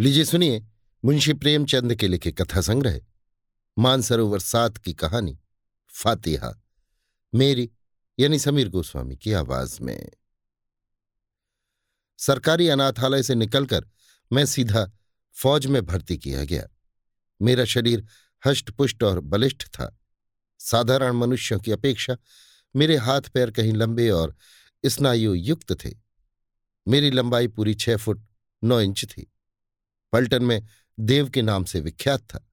लीजिए, सुनिए, मुंशी प्रेमचंद के लिखे कथा संग्रह, मानसरोवर सात की कहानी, फातिहा, मेरी, यानी समीर गोस्वामी की आवाज़ में। सरकारी अनाथालय से निकलकर मैं सीधा फौज में भर्ती किया गया। मेरा शरीर हष्टपुष्ट और बलिष्ठ था। साधारण मनुष्यों की अपेक्षा मेरे हाथ पैर कहीं लंबे और स्नायु युक्त थे। मेरी लंबाई पूरी छह फुट नौ इंच थी। पलटन में देव के नाम से विख्यात था।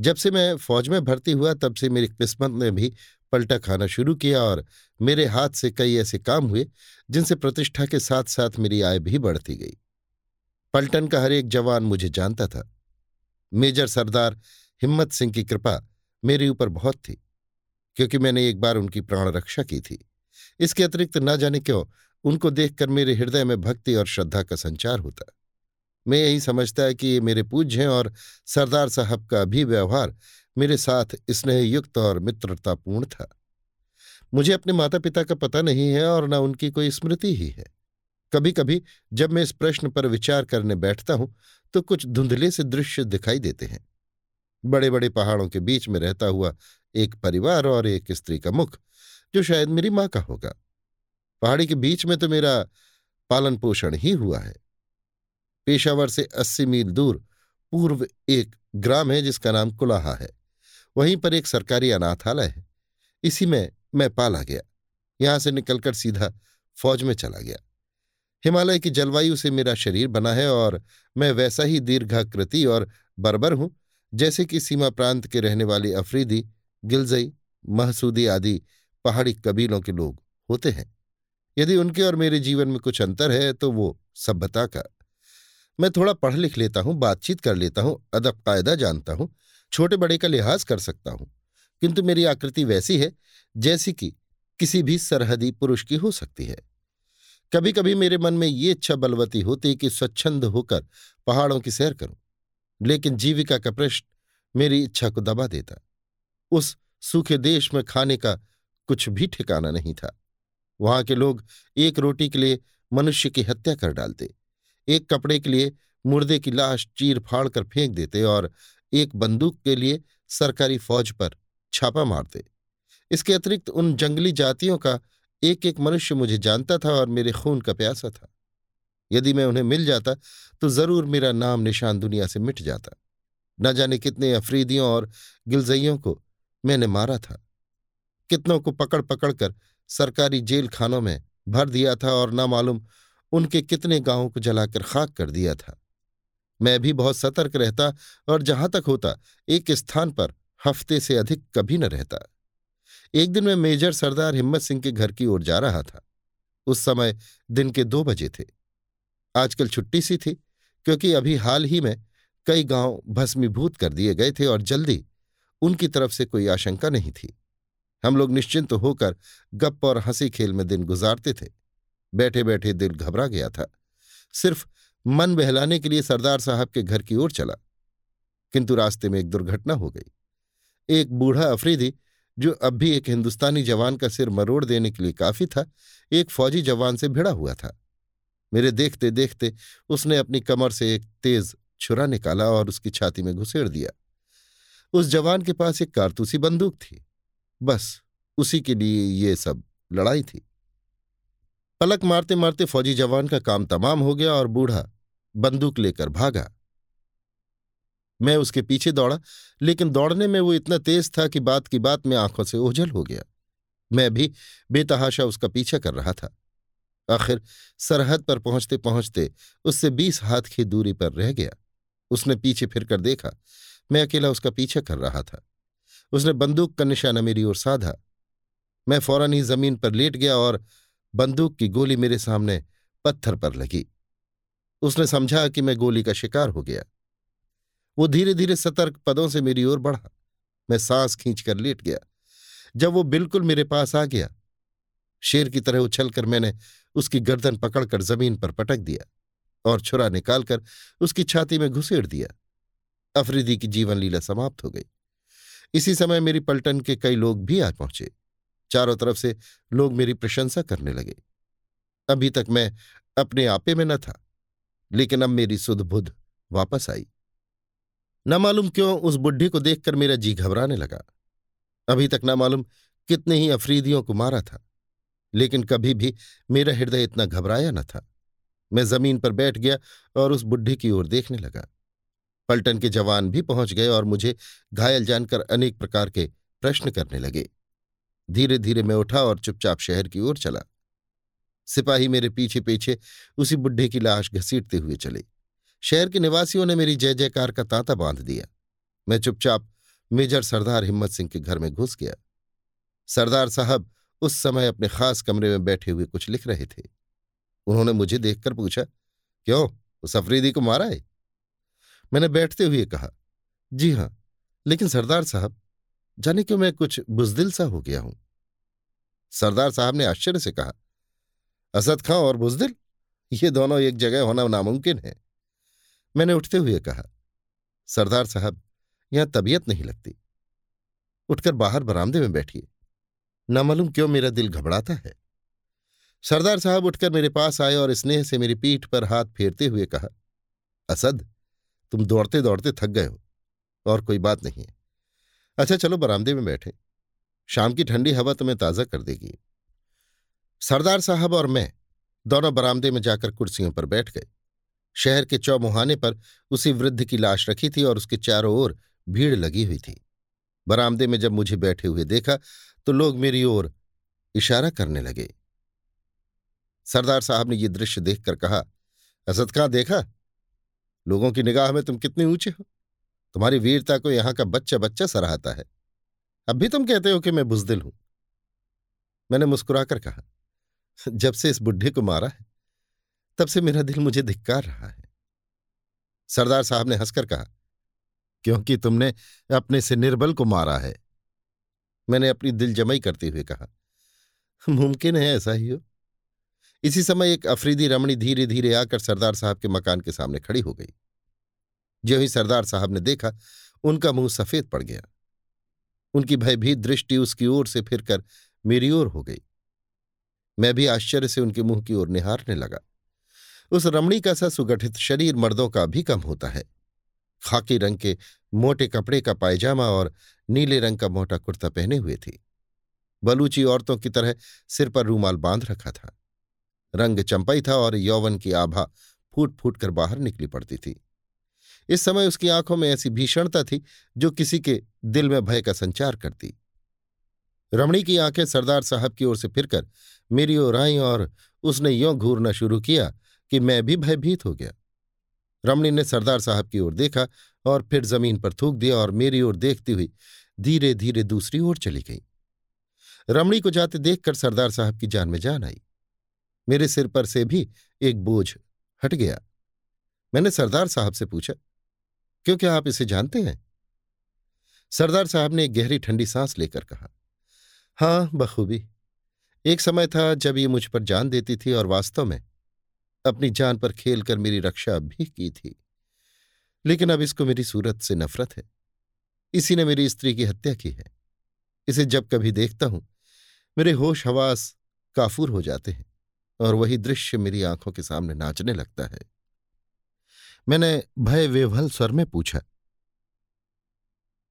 जब से मैं फौज में भर्ती हुआ, तब से मेरी किस्मत ने भी पलटा खाना शुरू किया और मेरे हाथ से कई ऐसे काम हुए, जिनसे प्रतिष्ठा के साथ साथ मेरी आय भी बढ़ती गई। पलटन का हर एक जवान मुझे जानता था। मेजर सरदार हिम्मत सिंह की कृपा मेरे ऊपर बहुत थी, क्योंकि मैंने एक बार उनकी प्राण रक्षा की थी। इसके अतिरिक्त न जाने क्यों, उनको देखकर मेरे हृदय में भक्ति और श्रद्धा का संचार होता। मैं यही समझता है कि ये मेरे पूज्य हैं और सरदार साहब का भी व्यवहार मेरे साथ स्नेहयुक्त और मित्रतापूर्ण था। मुझे अपने माता पिता का पता नहीं है और न उनकी कोई स्मृति ही है। कभी कभी जब मैं इस प्रश्न पर विचार करने बैठता हूँ तो कुछ धुंधले से दृश्य दिखाई देते हैं। बड़े बड़े पहाड़ों के बीच में रहता हुआ एक परिवार और एक स्त्री का मुख, जो शायद मेरी माँ का होगा। पहाड़ी के बीच में तो मेरा पालन पोषण ही हुआ है। पेशावर से अस्सी मील दूर, पूर्व एक ग्राम है जिसका नाम कुलाहा है। वहीं पर एक सरकारी अनाथालय है। इसी में मैं पाला गया। यहाँ से निकलकर सीधा फौज में चला गया। हिमालय की जलवायु से मेरा शरीर बना है और मैं वैसा ही दीर्घाकृति और बर्बर हूँ, जैसे कि सीमा प्रांत के रहने वाले अफरीदी, गिलजई, महसूदी आदि पहाड़ी कबीलों के लोग होते हैं। यदि उनके और मेरे जीवन में कुछ अंतर है तो वो सभ्यता का मैं थोड़ा पढ़ लिख लेता हूँ, बातचीत कर लेता हूँ, अदब कायदा जानता हूँ छोटे बड़े का लिहाज कर सकता हूँ। किंतु मेरी आकृति वैसी है, जैसी कि किसी भी सरहदी पुरुष की हो सकती है। कभी कभी मेरे मन में ये इच्छा बलवती होती कि स्वच्छंद होकर पहाड़ों की सैर करूँ, लेकिन जीविका का प्रश्न मेरी इच्छा को दबा देता। उस सूखे देश में खाने का कुछ भी ठिकाना नहीं था। वहाँ के लोग एक रोटी के लिए मनुष्य की हत्या कर डालते। एक कपड़े के लिए मुर्दे की लाश चीर फाड़ कर फेंक देते और एक बंदूक के लिए सरकारी फौज पर छापा मारते। इसके अतिरिक्त उन जंगली जातियों का एक एक मनुष्य मुझे जानता था और मेरे खून का प्यासा था। यदि मैं उन्हें मिल जाता तो ज़रूर मेरा नाम निशान दुनिया से मिट जाता। न जाने कितने अफरीदियों और गिलजइयों को मैंने मारा था। कितनों को पकड़ पकड़ कर सरकारी जेल खानों में भर दिया था और ना मालूम उनके कितने गाँवों को जलाकर खाक कर दिया था। मैं भी बहुत सतर्क रहता और जहाँ तक होता, एक स्थान पर हफ़्ते से अधिक कभी न रहता। एक दिन मैं मेजर सरदार हिम्मत सिंह के घर की ओर जा रहा था। उस समय दिन के दो बजे थे। आजकल छुट्टी सी थी, क्योंकि अभी हाल ही में कई गाँव भस्मीभूत कर दिए गए थे और जल्दी उनकी तरफ़ से कोई आशंका नहीं थी। हम लोग निश्चिंत होकर गप और हँसी खेल में दिन गुजारते थे। बैठे बैठे दिल घबरा गया था। सिर्फ़ मन बहलाने के लिए सरदार साहब के घर की ओर चला, किंतु रास्ते में एक दुर्घटना हो गई। एक बूढ़ा अफरीदी, जो अब भी एक हिंदुस्तानी जवान का सिर मरोड़ देने के लिए काफ़ी था, एक फौजी जवान से भिड़ा हुआ था। मेरे देखते देखते उसने अपनी कमर से एक तेज छुरा निकाला और उसकी छाती में घुसेड़ दिया। उस जवान के पास एक कारतूसी बंदूक थी। बस, उसी के लिए ये सब लड़ाई थी। पलक मारते मारते फौजी जवान का काम तमाम हो गया और बूढ़ा बंदूक लेकर भागा। मैं उसके पीछे दौड़ा, लेकिन दौड़ने में वो इतना तेज था कि बात की बात में आँखों से ओझल हो गया। मैं भी बेतहाशा उसका पीछा कर रहा था। आखिर सरहद पर पहुँचते पहुँचते उससे बीस हाथ की दूरी पर रह गया। उसने पीछे फिरकर देखा। मैं अकेला उसका पीछा कर रहा था। उसने बंदूक का निशाना मेरी ओर साधा। मैं फ़ौरन ही ज़मीन पर लेट गया और बंदूक की गोली मेरे सामने पत्थर पर लगी। उसने समझा कि मैं गोली का शिकार हो गया। वो धीरे धीरे सतर्क पदों से मेरी ओर बढ़ा। मैं सांस खींचकर लेट गया, जब वो बिल्कुल मेरे पास आ गया। शेर की तरह उछलकर मैंने उसकी गर्दन पकड़कर ज़मीन पर पटक दिया और छुरा निकालकर उसकी छाती में घुसेड़ दिया। अफरीदी की जीवन लीला समाप्त हो गई। इसी समय मेरी पलटन के कई लोग भी आ पहुँचे। चारों तरफ़ से लोग मेरी प्रशंसा करने लगे। अभी तक मैं अपने आपे में न था, लेकिन अब मेरी सुध बुध वापस आई। न मालूम क्यों उस बुढ़ी को देखकर मेरा जी घबराने लगा। अभी तक न मालूम कितने ही अफरीदियों को मारा था, लेकिन कभी भी मेरा हृदय इतना घबराया न था। मैं ज़मीन पर बैठ गया और उस बुढ़ी की ओर देखने लगा। पलटन के जवान भी पहुँच गए और मुझे घायल जानकर अनेक प्रकार के प्रश्न करने लगे। धीरे धीरे मैं उठा और चुपचाप शहर की ओर चला। सिपाही मेरे पीछे पीछे उसी बुढ़े की लाश घसीटते हुए चले। शहर के निवासियों ने मेरी जय जयकार का तांता बाँध दिया। मैं चुपचाप मेजर सरदार हिम्मत सिंह के घर में घुस गया। सरदार साहब उस समय अपने खास कमरे में बैठे हुए कुछ लिख रहे थे। उन्होंने मुझे देखकर पूछा, क्यों? उस अफरीदी को मारा है? मैंने बैठते हुए कहा, जी हाँ, लेकिन सरदार साहब जाने क्यों मैं कुछ बुजदिल सा हो गया हूँ? सरदार साहब ने आश्चर्य से कहा, असद खां और बुजदिल? ये दोनों एक जगह होना नामुमकिन है। मैंने उठते हुए कहा, सरदार साहब, यहाँ तबीयत नहीं लगती। उठकर बाहर बरामदे में बैठिए। न मालूम क्यों मेरा दिल घबराता है? सरदार साहब उठकर मेरे पास आए और स्नेह से मेरी पीठ पर हाथ फेरते हुए कहा, असद, तुम दौड़ते दौड़ते थक गए हो, और कोई बात नहीं है। अच्छा चलो बरामदे में बैठे। शाम की ठंडी हवा तुम्हें ताज़ा कर देगी। सरदार साहब और मैं दोनों बरामदे में जाकर कुर्सियों पर बैठ गए। शहर के चौमुहाने पर उसी वृद्ध की लाश रखी थी और उसके चारों ओर भीड़ लगी हुई थी। बरामदे में जब मुझे बैठे हुए देखा तो लोग मेरी ओर इशारा करने लगे। सरदार साहब ने यह दृश्य देखकर कहा, असद कहाँ देखा? लोगों की निगाह में तुम कितने ऊँचे हो? तुम्हारी वीरता को यहाँ का बच्चा बच्चा सराहता है। अब भी तुम कहते हो कि मैं बुजदिल हूँ। मैंने मुस्कुराकर कहा, जब से इस बुढ़े को मारा है, तब से मेरा दिल मुझे धिक्कार रहा है। सरदार साहब ने हंसकर कहा, क्योंकि तुमने अपने से निर्बल को मारा है। मैंने अपनी दिल जमाई करते हुए कहा, मुमकिन है ऐसा ही हो। इसी समय एक अफरीदी रमणी धीरे धीरे आकर सरदार साहब के मकान के सामने खड़ी हो गई। जो ही सरदार साहब ने देखा, उनका मुँह सफ़ेद पड़ गया। उनकी भयभीत दृष्टि उसकी ओर से फिरकर मेरी ओर हो गई। मैं भी आश्चर्य से उनके मुँह की ओर निहारने लगा। उस रमणी का सा सुगठित शरीर मर्दों का भी कम होता है। खाकी रंग के मोटे कपड़े का पायजामा और नीले रंग का मोटा कुर्ता पहने हुए थी। बलूची औरतों की तरह सिर पर रूमाल बाँध रखा था। रंग चंपई था और यौवन की आभा फूट फूट कर बाहर निकली पड़ती थी। इस समय उसकी आँखों में ऐसी भीषणता थी जो किसी के दिल में भय का संचार करती। रमणी की आँखें सरदार साहब की ओर से फिरकर मेरी ओर आईं और उसने यों घूरना शुरू किया कि मैं भी भयभीत हो गया। रमणी ने सरदार साहब की ओर देखा और फिर ज़मीन पर थूक दिया और मेरी ओर देखती हुई धीरे धीरे दूसरी ओर चली गई। रमणी को जाते देखकर सरदार साहब की जान में जान आई। मेरे सिर पर से भी एक बोझ हट गया। मैंने सरदार साहब से पूछा क्यों क्या आप इसे जानते हैं? सरदार साहब ने एक गहरी ठंडी सांस लेकर कहा, हाँ, बखूबी। एक समय था जब ये मुझ पर जान देती थी और वास्तव में अपनी जान पर खेल कर मेरी रक्षा भी की थी। लेकिन अब इसको मेरी सूरत से नफरत है। इसी ने मेरी स्त्री की हत्या की है। इसे जब कभी देखता हूँ, मेरे होश हवास काफूर हो जाते हैं और वही दृश्य मेरी आँखों के सामने नाचने लगता है। मैंने भय विवल स्वर में पूछा।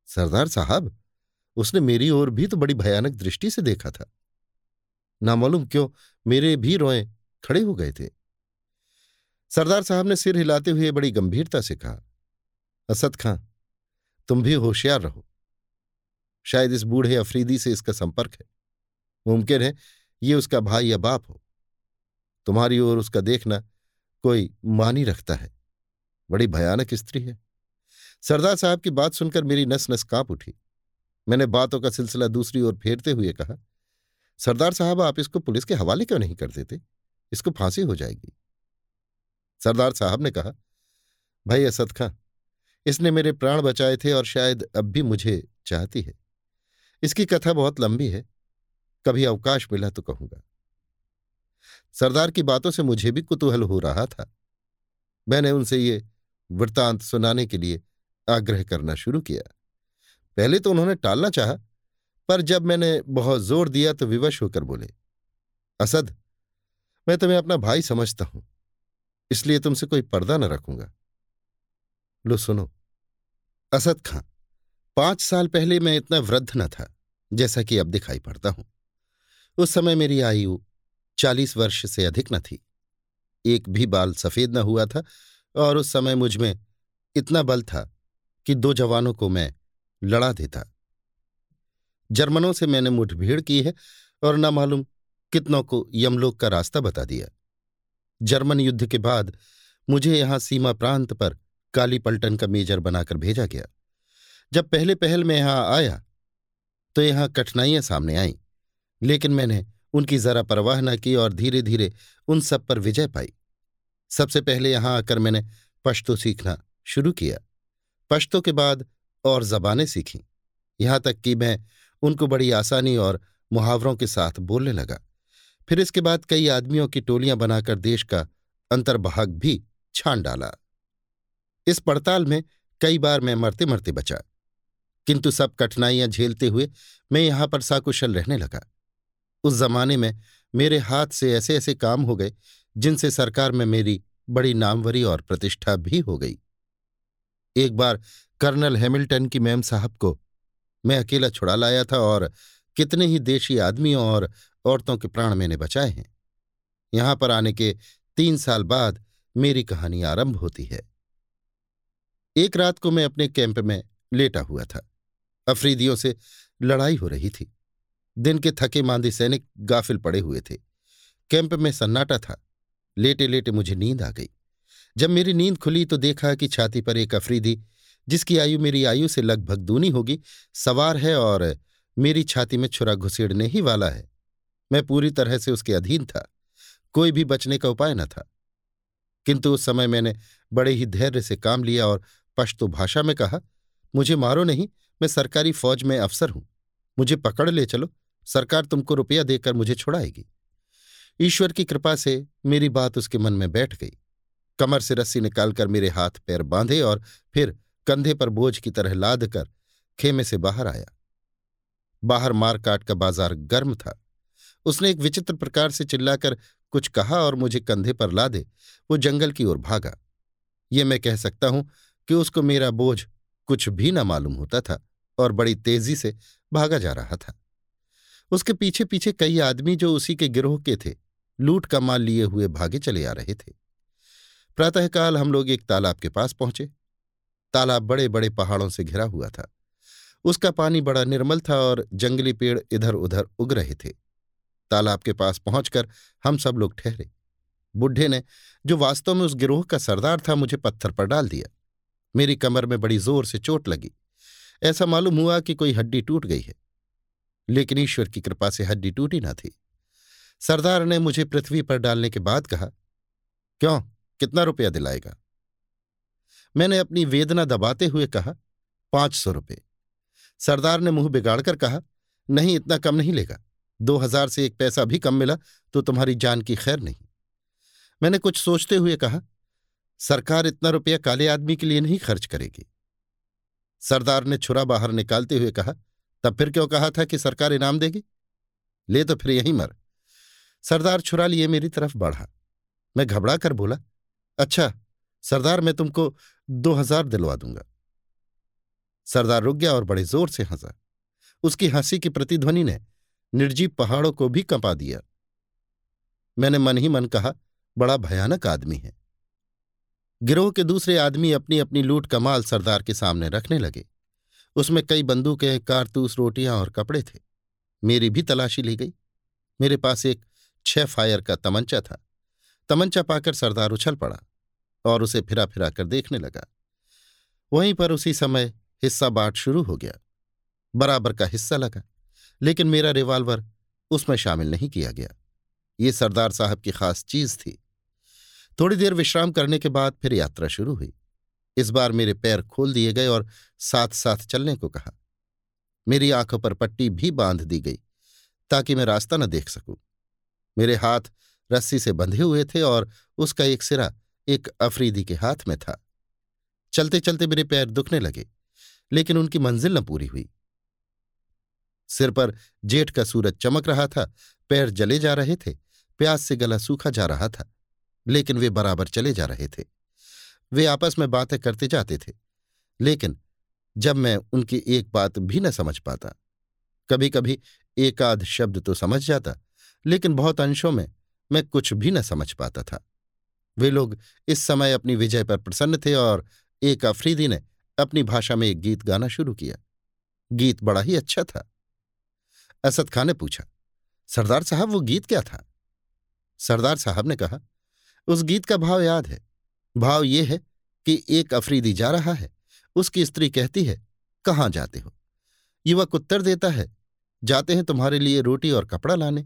सरदार साहब, उसने मेरी ओर भी तो बड़ी भयानक दृष्टि से देखा था। नामालूम क्यों, मेरे भी रोए खड़े हो गए थे। सरदार साहब ने सिर हिलाते हुए बड़ी गंभीरता से कहा, असद खां, तुम भी होशियार रहो। शायद इस बूढ़े अफरीदी से इसका संपर्क है। मुमकिन है ये उसका भाई या बाप हो। तुम्हारी ओर उसका देखना कोई मानी रखता है। बड़ी भयानक स्त्री है। सरदार साहब की बात सुनकर मेरी नस नस काँप उठी। मैंने बातों का सिलसिला दूसरी ओर फेरते हुए कहा, सरदार साहब, आप इसको पुलिस के हवाले क्यों नहीं कर देते? इसको फांसी हो जाएगी। सरदार साहब ने कहा, भाई असद खां, इसने मेरे प्राण बचाए थे और शायद अब भी मुझे चाहती है। इसकी कथा बहुत लंबी है, कभी अवकाश मिला तो कहूँगा। सरदार की बातों से मुझे भी कुतूहल हो रहा था। मैंने उनसे ये वृत्तांत सुनाने के लिए आग्रह करना शुरू किया। पहले तो उन्होंने टालना चाहा, पर जब मैंने बहुत ज़ोर दिया तो विवश होकर बोले, असद, मैं तुम्हें अपना भाई समझता हूँ, इसलिए तुमसे कोई पर्दा न रखूँगा। लो, सुनो, असद खां, पाँच साल पहले मैं इतना वृद्ध न था, जैसा कि अब दिखाई पड़ता हूँ। उस समय मेरी आयु चालीस वर्ष से अधिक न थी। एक भी बाल सफ़ेद न हुआ था और उस समय मुझमें इतना बल था कि दो जवानों को मैं लड़ा देता। जर्मनों से मैंने मुठभेड़ की है और न मालूम कितनों को यमलोक का रास्ता बता दिया। जर्मन युद्ध के बाद मुझे यहाँ सीमा प्रांत पर काली पलटन का मेजर बनाकर भेजा गया। जब पहले पहल में यहाँ आया तो यहाँ कठिनाइयाँ सामने आईं, लेकिन मैंने उनकी जरा परवाह न की और धीरे धीरे उन सब पर विजय पाई। सबसे पहले यहाँ आकर मैंने पश्तो सीखना शुरू किया। पश्तो के बाद और जबानें सीखीं। यहाँ तक कि मैं उनको बड़ी आसानी और मुहावरों के साथ बोलने लगा। फिर इसके बाद कई आदमियों की टोलियाँ बनाकर देश का अंतर्भाग भी छान डाला। इस पड़ताल में कई बार मैं मरते मरते बचा। किंतु सब कठिनाइयाँ झेलते हुए मैं यहाँ पर साकुशल रहने लगा। उस जमाने में मेरे हाथ से ऐसे ऐसे काम हो गए जिनसे सरकार में मेरी बड़ी नामवरी और प्रतिष्ठा भी हो गई। एक बार कर्नल हैमिल्टन की मैम साहब को मैं अकेला छुड़ा लाया था और कितने ही देशी आदमियों और औरतों के प्राण मैंने बचाए हैं। यहाँ पर आने के तीन साल बाद मेरी कहानी आरंभ होती है। एक रात को मैं अपने कैंप में लेटा हुआ था। अफरीदियों से लड़ाई हो रही थी। दिन के थके मांदे सैनिक गाफिल पड़े हुए थे। कैंप में सन्नाटा था। लेटे लेटे मुझे नींद आ गई। जब मेरी नींद खुली तो देखा कि छाती पर एक अफरीदी, जिसकी आयु मेरी आयु से लगभग दूनी होगी, सवार है और मेरी छाती में छुरा घुसेड़ने ही वाला है। मैं पूरी तरह से उसके अधीन था। कोई भी बचने का उपाय न था। किंतु उस समय मैंने बड़े ही धैर्य से काम लिया और पश्तो भाषा में कहा, मुझे मारो नहीं, मैं सरकारी फौज में अफसर हूँ। मुझे पकड़ ले चलो। सरकार तुमको रुपया देकर मुझे छुड़ाएगी। ईश्वर की कृपा से मेरी बात उसके मन में बैठ गई। कमर से रस्सी निकालकर मेरे हाथ पैर बांधे और फिर कंधे पर बोझ की तरह लाद कर खेमे से बाहर आया। बाहर मारकाट का बाज़ार गर्म था। उसने एक विचित्र प्रकार से चिल्लाकर कुछ कहा और मुझे कंधे पर लादे। वो जंगल की ओर भागा। ये मैं कह सकता हूँ कि उसको मेरा बोझ कुछ भी न मालूम होता था और बड़ी तेज़ी से भागा जा रहा था। उसके पीछे पीछे कई आदमी जो उसी के गिरोह के थे। लूट का माल लिए हुए भागे चले आ रहे थे। प्रातःकाल हम लोग एक तालाब के पास पहुँचे। तालाब बड़े बड़े पहाड़ों से घिरा हुआ था। उसका पानी बड़ा निर्मल था और जंगली पेड़ इधर उधर उग रहे थे। तालाब के पास पहुंचकर हम सब लोग ठहरे। बुढ़े ने, जो वास्तव में उस गिरोह का सरदार था, मुझे पत्थर पर डाल दिया। मेरी कमर में बड़ी ज़ोर से चोट लगी। ऐसा मालूम हुआ कि कोई हड्डी टूट गई है। लेकिन ईश्वर की कृपा से हड्डी टूटी ना थी। सरदार ने मुझे पृथ्वी पर डालने के बाद कहा, क्यों? कितना रुपया दिलाएगा? मैंने अपनी वेदना दबाते हुए कहा, पाँच सौ रुपये। सरदार ने मुँह बिगाड़कर कहा, नहीं, इतना कम नहीं लेगा। दो हज़ार से एक पैसा भी कम मिला तो तुम्हारी जान की खैर नहीं। मैंने कुछ सोचते हुए कहा, सरकार इतना रुपया काले आदमी के लिए नहीं खर्च करेगी। सरदार ने छुरा बाहर निकालते हुए कहा, तब फिर क्यों कहा था कि सरकार इनाम देगी? ले तो फिर यहीं मर। सरदार छुरा लिए मेरी तरफ़ बढ़ा। मैं घबरा कर बोला अच्छा सरदार, मैं तुमको दो हज़ार दिलवा दूँगा। सरदार रुक गया और बड़े ज़ोर से हंसा। उसकी हँसी की प्रतिध्वनि ने निर्जीव पहाड़ों को भी कंपा दिया। मैंने मन ही मन कहा, बड़ा भयानक आदमी है। गिरोह के दूसरे आदमी अपनी अपनी लूट का माल सरदार के सामने रखने लगे। उसमें कई बंदूकें, कारतूस, रोटियाँ और कपड़े थे। मेरी भी तलाशी ली गई। मेरे पास एक छह फायर का तमंचा था। तमंचा पाकर सरदार उछल पड़ा और उसे फिरा फिरा कर देखने लगा। वहीं पर उसी समय हिस्सा बांट शुरू हो गया। बराबर का हिस्सा लगा, लेकिन मेरा रिवाल्वर उसमें शामिल नहीं किया गया। ये सरदार साहब की खास चीज़ थी। थोड़ी देर विश्राम करने के बाद फिर यात्रा शुरू हुई। इस बार मेरे पैर खोल दिए गए और साथ साथ चलने को कहा। मेरी आँखों पर पट्टी भी बाँध दी गई, ताकि मैं रास्ता न देख सकूँ। मेरे हाथ रस्सी से बंधे हुए थे और उसका एक सिरा एक अफरीदी के हाथ में था। चलते चलते मेरे पैर दुखने लगे, लेकिन उनकी मंजिल न पूरी हुई। सिर पर जेठ का सूरज चमक रहा था, पैर जले जा रहे थे, प्यास से गला सूखा जा रहा था, लेकिन वे बराबर चले जा रहे थे। वे आपस में बातें करते जाते थे, लेकिन जब मैं उनकी एक बात भी न समझ पाता कभी कभी एक आध शब्द तो समझ जाता लेकिन बहुत अंशों में मैं कुछ भी न समझ पाता था। वे लोग इस समय अपनी विजय पर प्रसन्न थे और एक अफरीदी ने अपनी भाषा में एक गीत गाना शुरू किया। गीत बड़ा ही अच्छा था। असद खान ने पूछा, सरदार साहब, वो गीत क्या था? सरदार साहब ने कहा, उस गीत का भाव याद है। भाव ये है कि एक अफरीदी जा रहा है। उसकी स्त्री कहती है, कहाँ जाते हो? युवक उत्तर देता है, जाते हैं तुम्हारे लिए रोटी और कपड़ा लाने।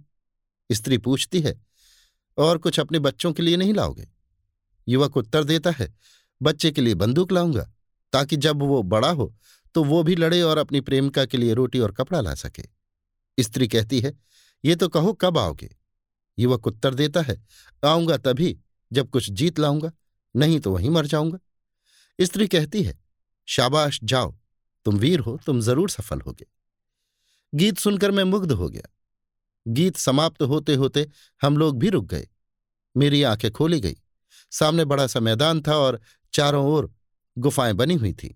स्त्री पूछती है, और कुछ अपने बच्चों के लिए नहीं लाओगे? युवक उत्तर देता है, बच्चे के लिए बंदूक लाऊँगा, ताकि जब वो बड़ा हो तो वो भी लड़े और अपनी प्रेमिका के लिए रोटी और कपड़ा ला सके। स्त्री कहती है, ये तो कहो कब आओगे? युवक उत्तर देता है, आऊँगा तभी, जब कुछ जीत लाऊँगा, नहीं तो वहीं मर जाऊँगा। स्त्री कहती है, शाबाश, जाओ, तुम वीर हो, तुम ज़रूर सफल होगे। गीत सुनकर मैं मुग्ध हो गया। गीत समाप्त होते होते हम लोग भी रुक गए। मेरी आँखें खोली गई। सामने बड़ा सा मैदान था और चारों ओर गुफाएँ बनी हुई थी,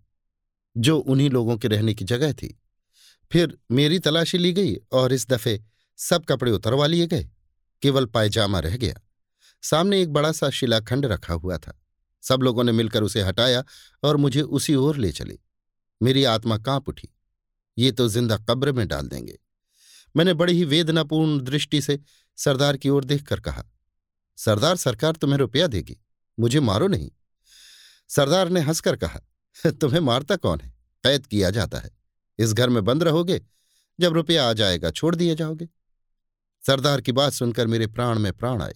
जो उन्हीं लोगों के रहने की जगह थी। फिर मेरी तलाशी ली गई और इस दफे सब कपड़े उतरवा लिए गए, केवल पायजामा रह गया। सामने एक बड़ा सा शिलाखंड रखा हुआ था। सब लोगों ने मिलकर उसे हटाया और मुझे उसी ओर ले चले। मेरी आत्मा काँप उठी। ये तो ज़िंदा कब्र में डाल देंगे। मैंने बड़ी ही वेदनापूर्ण दृष्टि से सरदार की ओर देखकर कहा, सरदार सरकार तुम्हें रुपया देगी, मुझे मारो नहीं। सरदार ने हंसकर कहा, तुम्हें मारता कौन है? कैद किया जाता है। इस घर में बंद रहोगे, जब रुपया आ जाएगा छोड़ दिए जाओगे। सरदार की बात सुनकर मेरे प्राण में प्राण आए।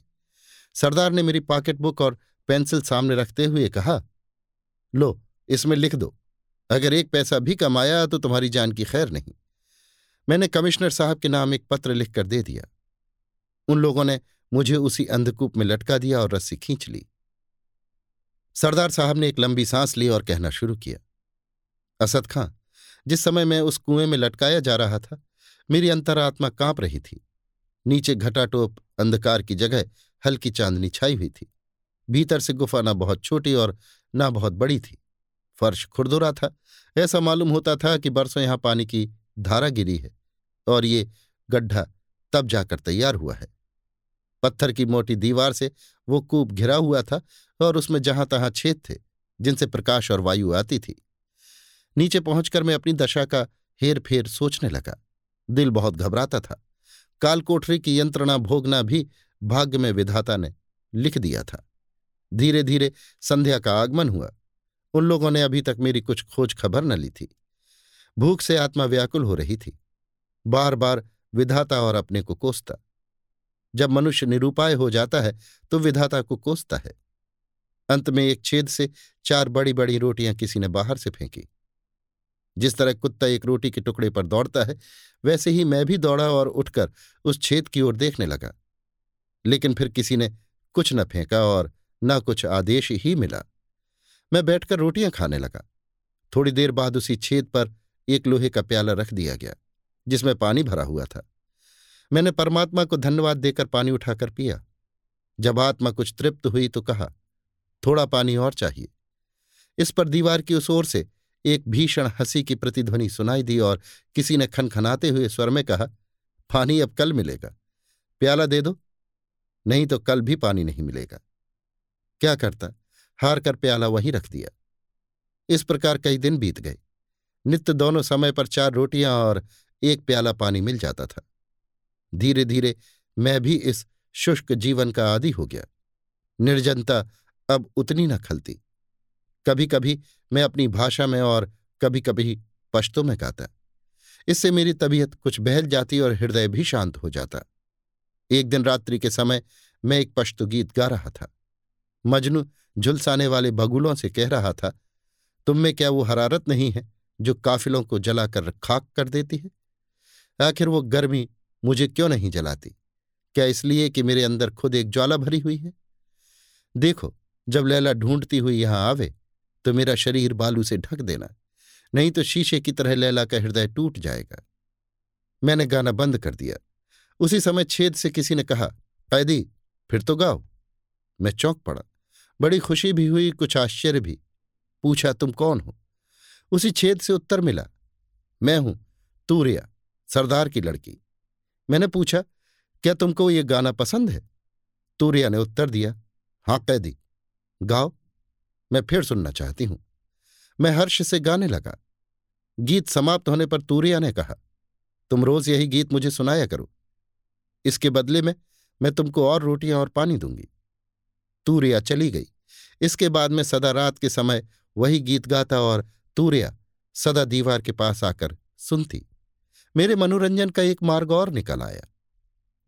सरदार ने मेरी पॉकेट बुक और पेंसिल सामने रखते हुए कहा, लो, इसमें लिख दो। अगर एक पैसा भी कमाया तो तुम्हारी जान की खैर नहीं। मैंने कमिश्नर साहब के नाम एक पत्र लिखकर दे दिया। उन लोगों ने मुझे उसी अंधकूप में लटका दिया और रस्सी खींच ली। सरदार साहब ने एक लंबी सांस ली और कहना शुरू किया, असद खां, जिस समय मैं उस कुएँ में लटकाया जा रहा था, मेरी अंतरात्मा काँप रही थी। नीचे घटाटोप अंधकार की जगह हल्की चांदनी छाई हुई थी। भीतर से गुफा ना बहुत छोटी और ना बहुत बड़ी थी। फर्श खुरदुरा था। ऐसा मालूम होता था कि बरसों यहाँ पानी की धारा गिरी है और ये गड्ढा तब जाकर तैयार हुआ है। पत्थर की मोटी दीवार से वो कूप घिरा हुआ था और उसमें जहाँ तहां छेद थे, जिनसे प्रकाश और वायु आती थी। नीचे पहुंचकर मैं अपनी दशा का हेर फेर सोचने लगा। दिल बहुत घबराता था। कालकोठरी की यंत्रणा भोगना भी भाग्य में विधाता ने लिख दिया था। धीरे धीरे संध्या का आगमन हुआ। उन लोगों ने अभी तक मेरी कुछ खोज खबर न ली थी। भूख से आत्मा व्याकुल हो रही थी। बार बार विधाता और अपने को कोसता। जब मनुष्य निरूपाय हो जाता है तो विधाता को कोसता है। अंत में एक छेद से चार बड़ी बड़ी रोटियाँ किसी ने बाहर से फेंकी। जिस तरह कुत्ता एक रोटी के टुकड़े पर दौड़ता है, वैसे ही मैं भी दौड़ा और उठकर उस छेद की ओर देखने लगा। लेकिन फिर किसी ने कुछ न फेंका और न कुछ आदेश ही मिला। मैं बैठकर रोटियाँ खाने लगा। थोड़ी देर बाद उसी छेद पर एक लोहे का प्याला रख दिया गया, जिसमें पानी भरा हुआ था। मैंने परमात्मा को धन्यवाद देकर पानी उठाकर पिया। जब आत्मा कुछ तृप्त हुई तो कहा, थोड़ा पानी और चाहिए। इस पर दीवार की उस ओर से एक भीषण हँसी की प्रतिध्वनि सुनाई दी और किसी ने खनखनाते हुए स्वर में कहा, पानी अब कल मिलेगा। प्याला दे दो, नहीं तो कल भी पानी नहीं मिलेगा। क्या करता? हार कर प्याला वहीं रख दिया। इस प्रकार कई दिन बीत गए। नित्य दोनों समय पर चार रोटियाँ और एक प्याला पानी मिल जाता था। धीरे धीरे मैं भी इस शुष्क जीवन का आदि हो गया। निर्जनता अब उतनी न खलती। कभी कभी मैं अपनी भाषा में और कभी कभी पश्तो में गाता। इससे मेरी तबीयत कुछ बहल जाती और हृदय भी शांत हो जाता। एक दिन रात्रि के समय मैं एक पश्तो गीत गा रहा था। मजनू झुलसाने वाले बगुलों से कह रहा था, तुम में क्या वो हरारत नहीं है? जो काफिलों को जलाकर खाक कर देती है। आखिर वो गर्मी मुझे क्यों नहीं जलाती? क्या इसलिए कि मेरे अंदर खुद एक ज्वाला भरी हुई है? देखो, जब लैला ढूंढती हुई यहाँ आवे तो मेरा शरीर बालू से ढक देना, नहीं तो शीशे की तरह लैला का हृदय टूट जाएगा। मैंने गाना बंद कर दिया। उसी समय छेद से किसी ने कहा कैदी फिर तो गाओ। मैं चौंक पड़ा। बड़ी खुशी भी हुई, कुछ आश्चर्य भी। पूछा, तुम कौन हो? उसी छेद से उत्तर मिला। मैं हूँ तूरिया, सरदार की लड़की। मैंने पूछा, क्या तुमको ये गाना पसंद है? तूरिया ने उत्तर दिया हाँ कैदी। गाओ, मैं फिर सुनना चाहती हूँ। मैं हर्ष से गाने लगा। गीत समाप्त होने पर तूरिया ने कहा, तुम रोज यही गीत मुझे सुनाया करो। इसके बदले में मैं तुमको और रोटियाँ और पानी दूँगी। तूरिया चली गई। इसके बाद मैं सदा रात के समय वही गीत गाता और तूरिया सदा दीवार के पास आकर सुनती। मेरे मनोरंजन का एक मार्ग और निकल आया।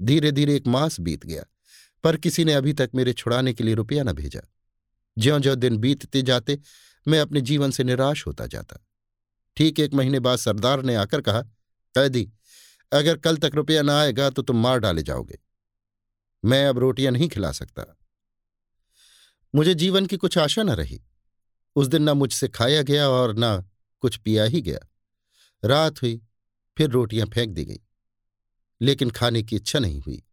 धीरे धीरे एक मास बीत गया, पर किसी ने अभी तक मेरे छुड़ाने के लिए रुपया न भेजा। ज्यो ज्यो दिन बीतते जाते, मैं अपने जीवन से निराश होता जाता। ठीक एक महीने बाद सरदार ने आकर कहा, कैदी, अगर कल तक रुपया न आएगा तो तुम मार डाले जाओगे। मैं अब रोटियाँ नहीं खिला सकता। मुझे जीवन की कुछ आशा न रही। उस दिन न मुझसे खाया गया और न कुछ पिया ही गया। रात हुई, फिर रोटियाँ फेंक दी गई, लेकिन खाने की इच्छा नहीं हुई।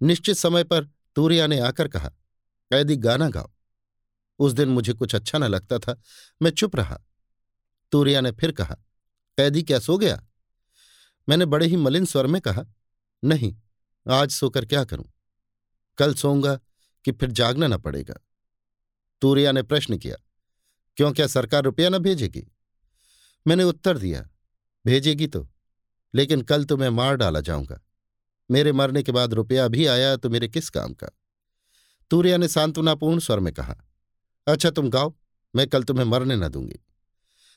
निश्चित समय पर तूरिया ने आकर कहा, कैदी, गाना गाओ। उस दिन मुझे कुछ अच्छा न लगता था, मैं चुप रहा। तूरिया ने फिर कहा, कैदी, क्या सो गया? मैंने बड़े ही मलिन स्वर में कहा, नहीं, आज सोकर क्या करूँ? कल सोऊँगा कि फिर जागना न पड़ेगा। तूरिया ने प्रश्न किया, क्यों क्या सरकार रुपया न भेजेगी? मैंने उत्तर दिया, भेजेगी तो लेकिन कल तो मैं मार डाला जाऊँगा। मेरे मरने के बाद रुपया भी आया तो मेरे किस काम का? तूरिया ने सांत्वनापूर्ण स्वर में कहा अच्छा तुम गाओ, मैं कल तुम्हें मरने न दूँगी।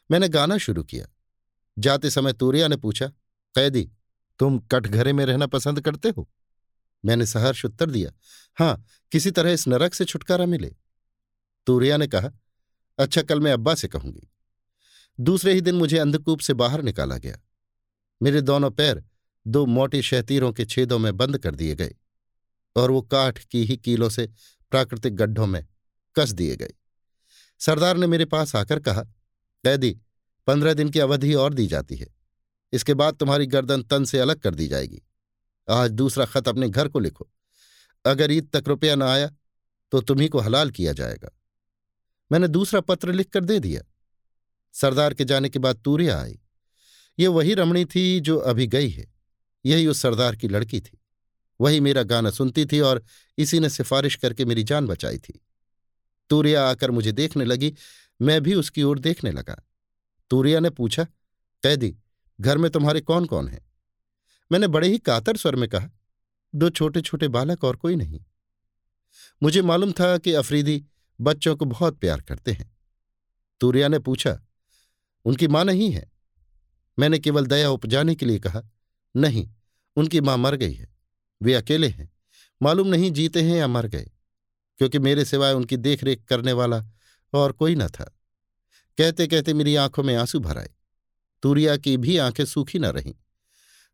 मैंने गाना शुरू किया। जाते समय तूरिया ने पूछा, कैदी, तुम कटघरे में रहना पसंद करते हो? मैंने सहर्ष उत्तर दिया, हाँ, किसी तरह इस नरक से छुटकारा मिले। तूरिया ने कहा अच्छा कल मैं अब्बा से कहूँगी। दूसरे ही दिन मुझे अंधकूप से बाहर निकाला गया। मेरे दोनों पैर दो मोटे शहतीरों के छेदों में बंद कर दिए गए और वो काठ की ही कीलों से प्राकृतिक गड्ढों में कस दिए गए। सरदार ने मेरे पास आकर कहा, कैदी, पंद्रह दिन की अवधि और दी जाती है। इसके बाद तुम्हारी गर्दन तन से अलग कर दी जाएगी। आज दूसरा खत अपने घर को लिखो। अगर ईद तक रुपया न आया तो तुम्ही को हलाल किया जाएगा। मैंने दूसरा पत्र लिखकर दे दिया। सरदार के जाने के बाद तूरिया आई। ये वही रमणी थी जो अभी गई है। यही उस सरदार की लड़की थी। वही मेरा गाना सुनती थी और इसी ने सिफारिश करके मेरी जान बचाई थी। तूरिया आकर मुझे देखने लगी। मैं भी उसकी ओर देखने लगा। तूरिया ने पूछा, कैदी, घर में तुम्हारे कौन कौन है? मैंने बड़े ही कातर स्वर में कहा, दो छोटे छोटे बालक और कोई नहीं। मुझे मालूम था कि अफरीदी बच्चों को बहुत प्यार करते हैं। तूर्या ने पूछा, उनकी माँ नहीं है? मैंने केवल दया उपजाने के लिए कहा, नहीं, उनकी माँ मर गई है। वे अकेले हैं। मालूम नहीं जीते हैं या मर गए, क्योंकि मेरे सिवाय उनकी देखरेख करने वाला और कोई न था। कहते कहते मेरी आँखों में आँसू भर आए। तूरिया की भी आँखें सूखी न रहीं।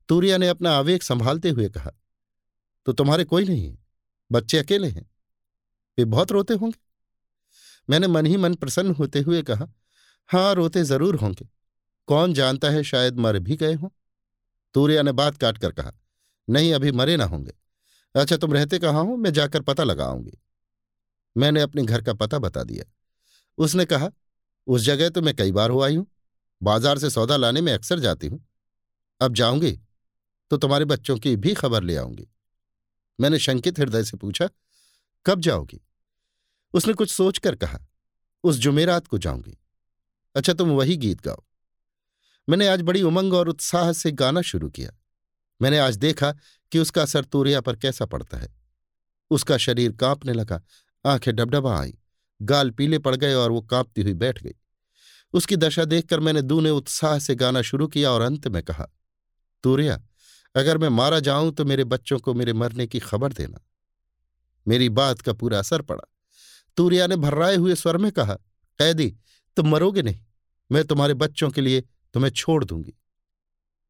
तूरिया ने अपना आवेग संभालते हुए कहा तो तुम्हारे कोई नहीं है? बच्चे अकेले हैं? वे बहुत रोते होंगे? मैंने मन ही मन प्रसन्न होते हुए कहा, हाँ, रोते ज़रूर होंगे। कौन जानता है शायद मर भी गए हों? तूरिया ने बात काट कर कहा, नहीं, अभी मरे ना होंगे। अच्छा तुम रहते कहाँ हो? मैं जाकर पता लगाऊँगी मैंने अपने घर का पता बता दिया। उसने कहा, उस जगह तो मैं कई बार हो आई हूँ। बाज़ार से सौदा लाने में अक्सर जाती हूँ। अब जाऊँगी तो तुम्हारे बच्चों की भी खबर ले आऊँगी। मैंने शंकित हृदय से पूछा, कब जाओगी? उसने कुछ सोचकर कहा, उस जुमेरात को जाऊँगी। अच्छा तुम वही गीत गाओ। मैंने आज बड़ी उमंग और उत्साह से गाना शुरू किया। मैंने आज देखा कि उसका असर तूरिया पर कैसा पड़ता है। उसका शरीर कांपने लगा, आँखें डबडबा आई, गाल पीले पड़ गए और वो कांपती हुई बैठ गई। उसकी दशा देखकर मैंने दूने उत्साह से गाना शुरू किया और अंत में कहा, तूरिया, अगर मैं मारा जाऊँ तो मेरे बच्चों को मेरे मरने की खबर देना। मेरी बात का पूरा असर पड़ा। तूरिया ने भर्राए हुए स्वर में कहा, कैदी, तुम मरोगे नहीं। मैं तुम्हारे बच्चों के लिए तुम्हें छोड़ दूँगी।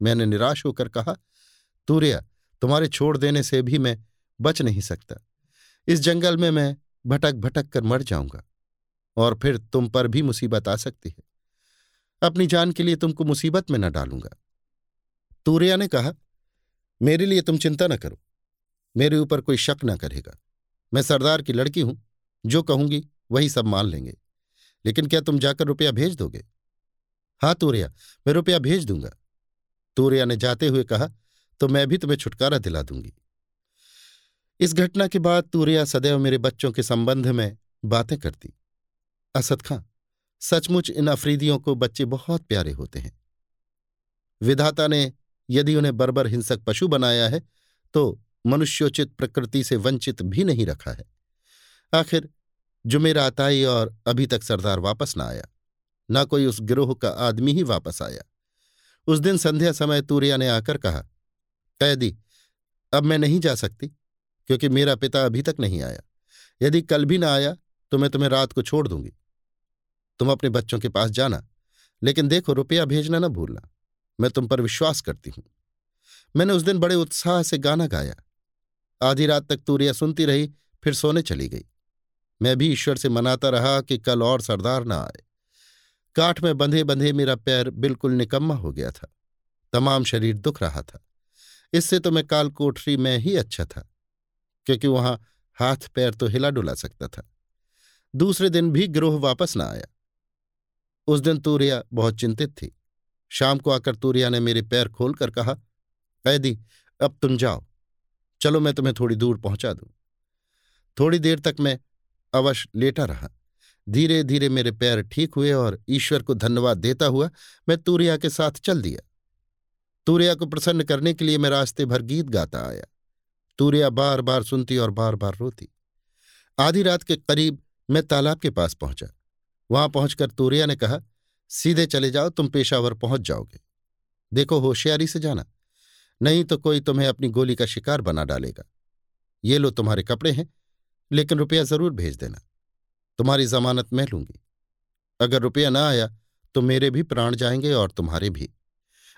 मैंने निराश होकर कहा, तूरिया, तुम्हारे छोड़ देने से भी मैं बच नहीं सकता। इस जंगल में मैं भटक भटक कर मर जाऊँगा, और फिर तुम पर भी मुसीबत आ सकती है। अपनी जान के लिए तुमको मुसीबत में न डालूँगा। तूरिया ने कहा, मेरे लिए तुम चिंता न करो। मेरे ऊपर कोई शक न करेगा। मैं सरदार की लड़की हूँ। जो कहूँगी, वही सब मान लेंगे। लेकिन क्या तुम जाकर रुपया भेज दोगे? हाँ तूरिया, मैं रुपया भेज दूँगा। तूरिया ने जाते हुए कहा तो मैं भी तुम्हें छुटकारा दिला दूँगी। इस घटना के बाद तूरिया सदैव मेरे बच्चों के संबंध में बातें करती। असद खां, सचमुच इन अफरीदियों को बच्चे बहुत प्यारे होते हैं। विधाता ने, यदि उन्हें बर्बर हिंसक पशु बनाया है तो मनुष्योचित प्रकृति से वंचित भी नहीं रखा है। आखिर जुमेरात आई और अभी तक सरदार वापस ना आया। न कोई उस गिरोह का आदमी ही वापस आया। उस दिन संध्या समय तूरिया ने आकर कहा, कैदी, अब मैं नहीं जा सकती, क्योंकि मेरा पिता अभी तक नहीं आया। यदि कल भी ना आया तो मैं तुम्हें रात को छोड़ दूँगी। तुम अपने बच्चों के पास जाना, लेकिन देखो रुपया भेजना न भूलना। मैं तुम पर विश्वास करती हूँ मैंने उस दिन बड़े उत्साह से गाना गाया। आधी रात तक तूरिया सुनती रही, फिर सोने चली गई। मैं भी ईश्वर से मनाता रहा कि कल और सरदार ना आए। काठ में बंधे बंधे मेरा पैर बिल्कुल निकम्मा हो गया था। तमाम शरीर दुख रहा था। इससे तो मैं काल कोठरी में ही अच्छा था, क्योंकि वहाँ हाथ पैर तो हिला डुला सकता था। दूसरे दिन भी गिरोह वापस न आया। उस दिन तूरिया बहुत चिंतित थी। शाम को आकर तूरिया ने मेरे पैर खोलकर कहा, कैदी, अब तुम जाओ। चलो मैं तुम्हें थोड़ी दूर पहुँचा दूँ। थोड़ी देर तक मैं अवश लेटा रहा। धीरे धीरे मेरे पैर ठीक हुए और ईश्वर को धन्यवाद देता हुआ मैं तूरिया के साथ चल दिया। तूरिया को प्रसन्न करने के लिए मैं रास्ते भर गीत गाता आया। तूर्या बार बार सुनती और बार बार रोती। आधी रात के करीब मैं तालाब के पास पहुँचा। वहाँ पहुंचकर तूरिया ने कहा, सीधे चले जाओ, तुम पेशावर पहुँच जाओगे। देखो, होशियारी से जाना। नहीं तो कोई तुम्हें अपनी गोली का शिकार बना डालेगा। ये लो तुम्हारे कपड़े हैं लेकिन रुपया ज़रूर भेज देना। तुम्हारी जमानत मैं लूँगी। अगर रुपया ना आया तो मेरे भी प्राण जाएँगे और तुम्हारे भी।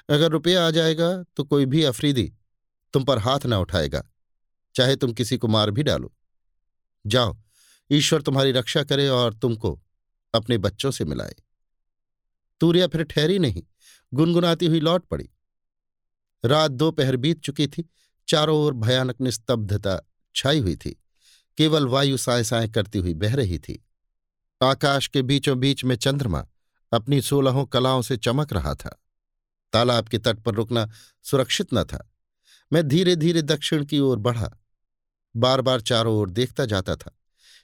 अगर रुपया आ जाएगा तो कोई भी अफरीदी तुम पर हाथ ना उठाएगा। चाहे तुम किसी को मार भी डालो। जाओ, ईश्वर तुम्हारी रक्षा करे और तुमको अपने बच्चों से मिलाए। तूरिया फिर ठहरी नहीं, गुनगुनाती हुई लौट पड़ी। रात दोपहर बीत चुकी थी, चारों ओर भयानक निस्तब्धता छाई हुई थी। केवल वायु साय साय करती हुई बह रही थी। आकाश के बीचों बीच में चंद्रमा अपनी सोलहों कलाओं से चमक रहा था। तालाब के तट पर रुकना सुरक्षित न था। मैं धीरे धीरे दक्षिण की ओर बढ़ा। बार बार चारों ओर देखता जाता था।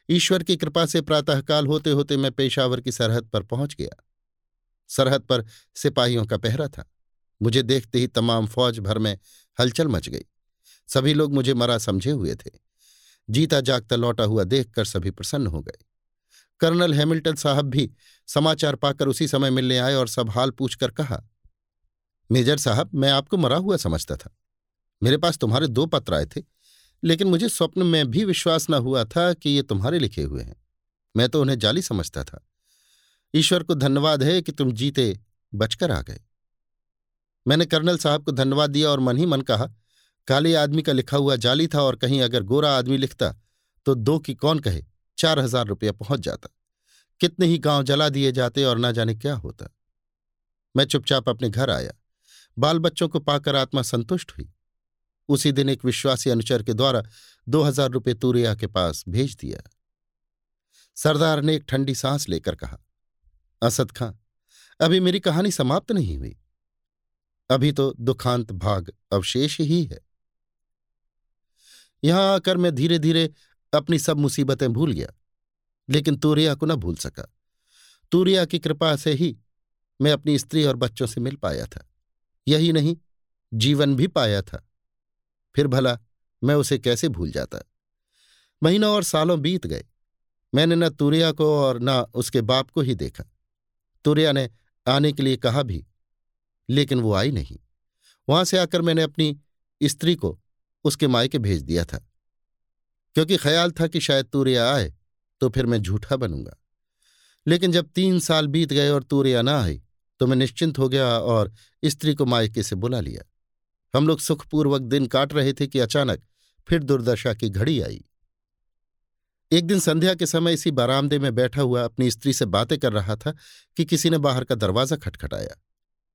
ईश्वर की कृपा से प्रातःकाल होते होते मैं पेशावर की सरहद पर पहुँच गया। सरहद पर सिपाहियों का पहरा था। मुझे देखते ही तमाम फौज भर में हलचल मच गई। सभी लोग मुझे मरा समझे हुए थे। जीता जागता लौटा हुआ देखकर सभी प्रसन्न हो गए। कर्नल हैमिल्टन साहब भी समाचार पाकर उसी समय मिलने आए और सब हाल पूछकर कहा, मेजर साहब, मैं आपको मरा हुआ समझता था। मेरे पास तुम्हारे दो पत्र आए थे, लेकिन मुझे स्वप्न में भी विश्वास न हुआ था कि ये तुम्हारे लिखे हुए हैं। मैं तो उन्हें जाली समझता था। ईश्वर को धन्यवाद है कि तुम जीते बचकर आ गए। मैंने कर्नल साहब को धन्यवाद दिया और मन ही मन कहा काले आदमी का लिखा हुआ जाली था और कहीं अगर गोरा आदमी लिखता तो दो की कौन कहे? चार हज़ार रुपया पहुँच जाता। कितने ही गाँव जला दिए जाते और ना जाने क्या होता। मैं चुपचाप अपने घर आया। बाल बच्चों को पाकर आत्मा संतुष्ट हुई। उसी दिन एक विश्वासी अनुचर के द्वारा दो हज़ार रुपये तूरिया के पास भेज दिया। सरदार ने एक ठंडी सांस लेकर कहा, असद खां, अभी मेरी कहानी समाप्त नहीं हुई। अभी तो दुखांत भाग अवशेष ही है। यहाँ आकर मैं धीरे धीरे अपनी सब मुसीबतें भूल गया, लेकिन तूरिया को न भूल सका। तूरिया की कृपा से ही मैं अपनी स्त्री और बच्चों से मिल पाया था। यही नहीं, जीवन भी पाया था। फिर भला, मैं उसे कैसे भूल जाता? महीनों और सालों बीत गए। मैंने न तूरिया को और न उसके बाप को ही देखा। तूरिया ने आने के लिए कहा भी, लेकिन वो आई नहीं। वहाँ से आकर मैंने अपनी स्त्री को उसके मायके भेज दिया था। क्योंकि ख्याल था कि शायद तूरिया आए तो फिर मैं झूठा बनूँगा। लेकिन जब तीन साल बीत गए और तूरिया ना आई तो मैं निश्चिंत हो गया और स्त्री को मायके से बुला लिया। हम लोग सुखपूर्वक दिन काट रहे थे कि अचानक फिर दुर्दशा की घड़ी आई। एक दिन संध्या के समय इसी बारामदे में बैठा हुआ अपनी स्त्री से बातें कर रहा था कि किसी ने बाहर का दरवाज़ा खटखटाया।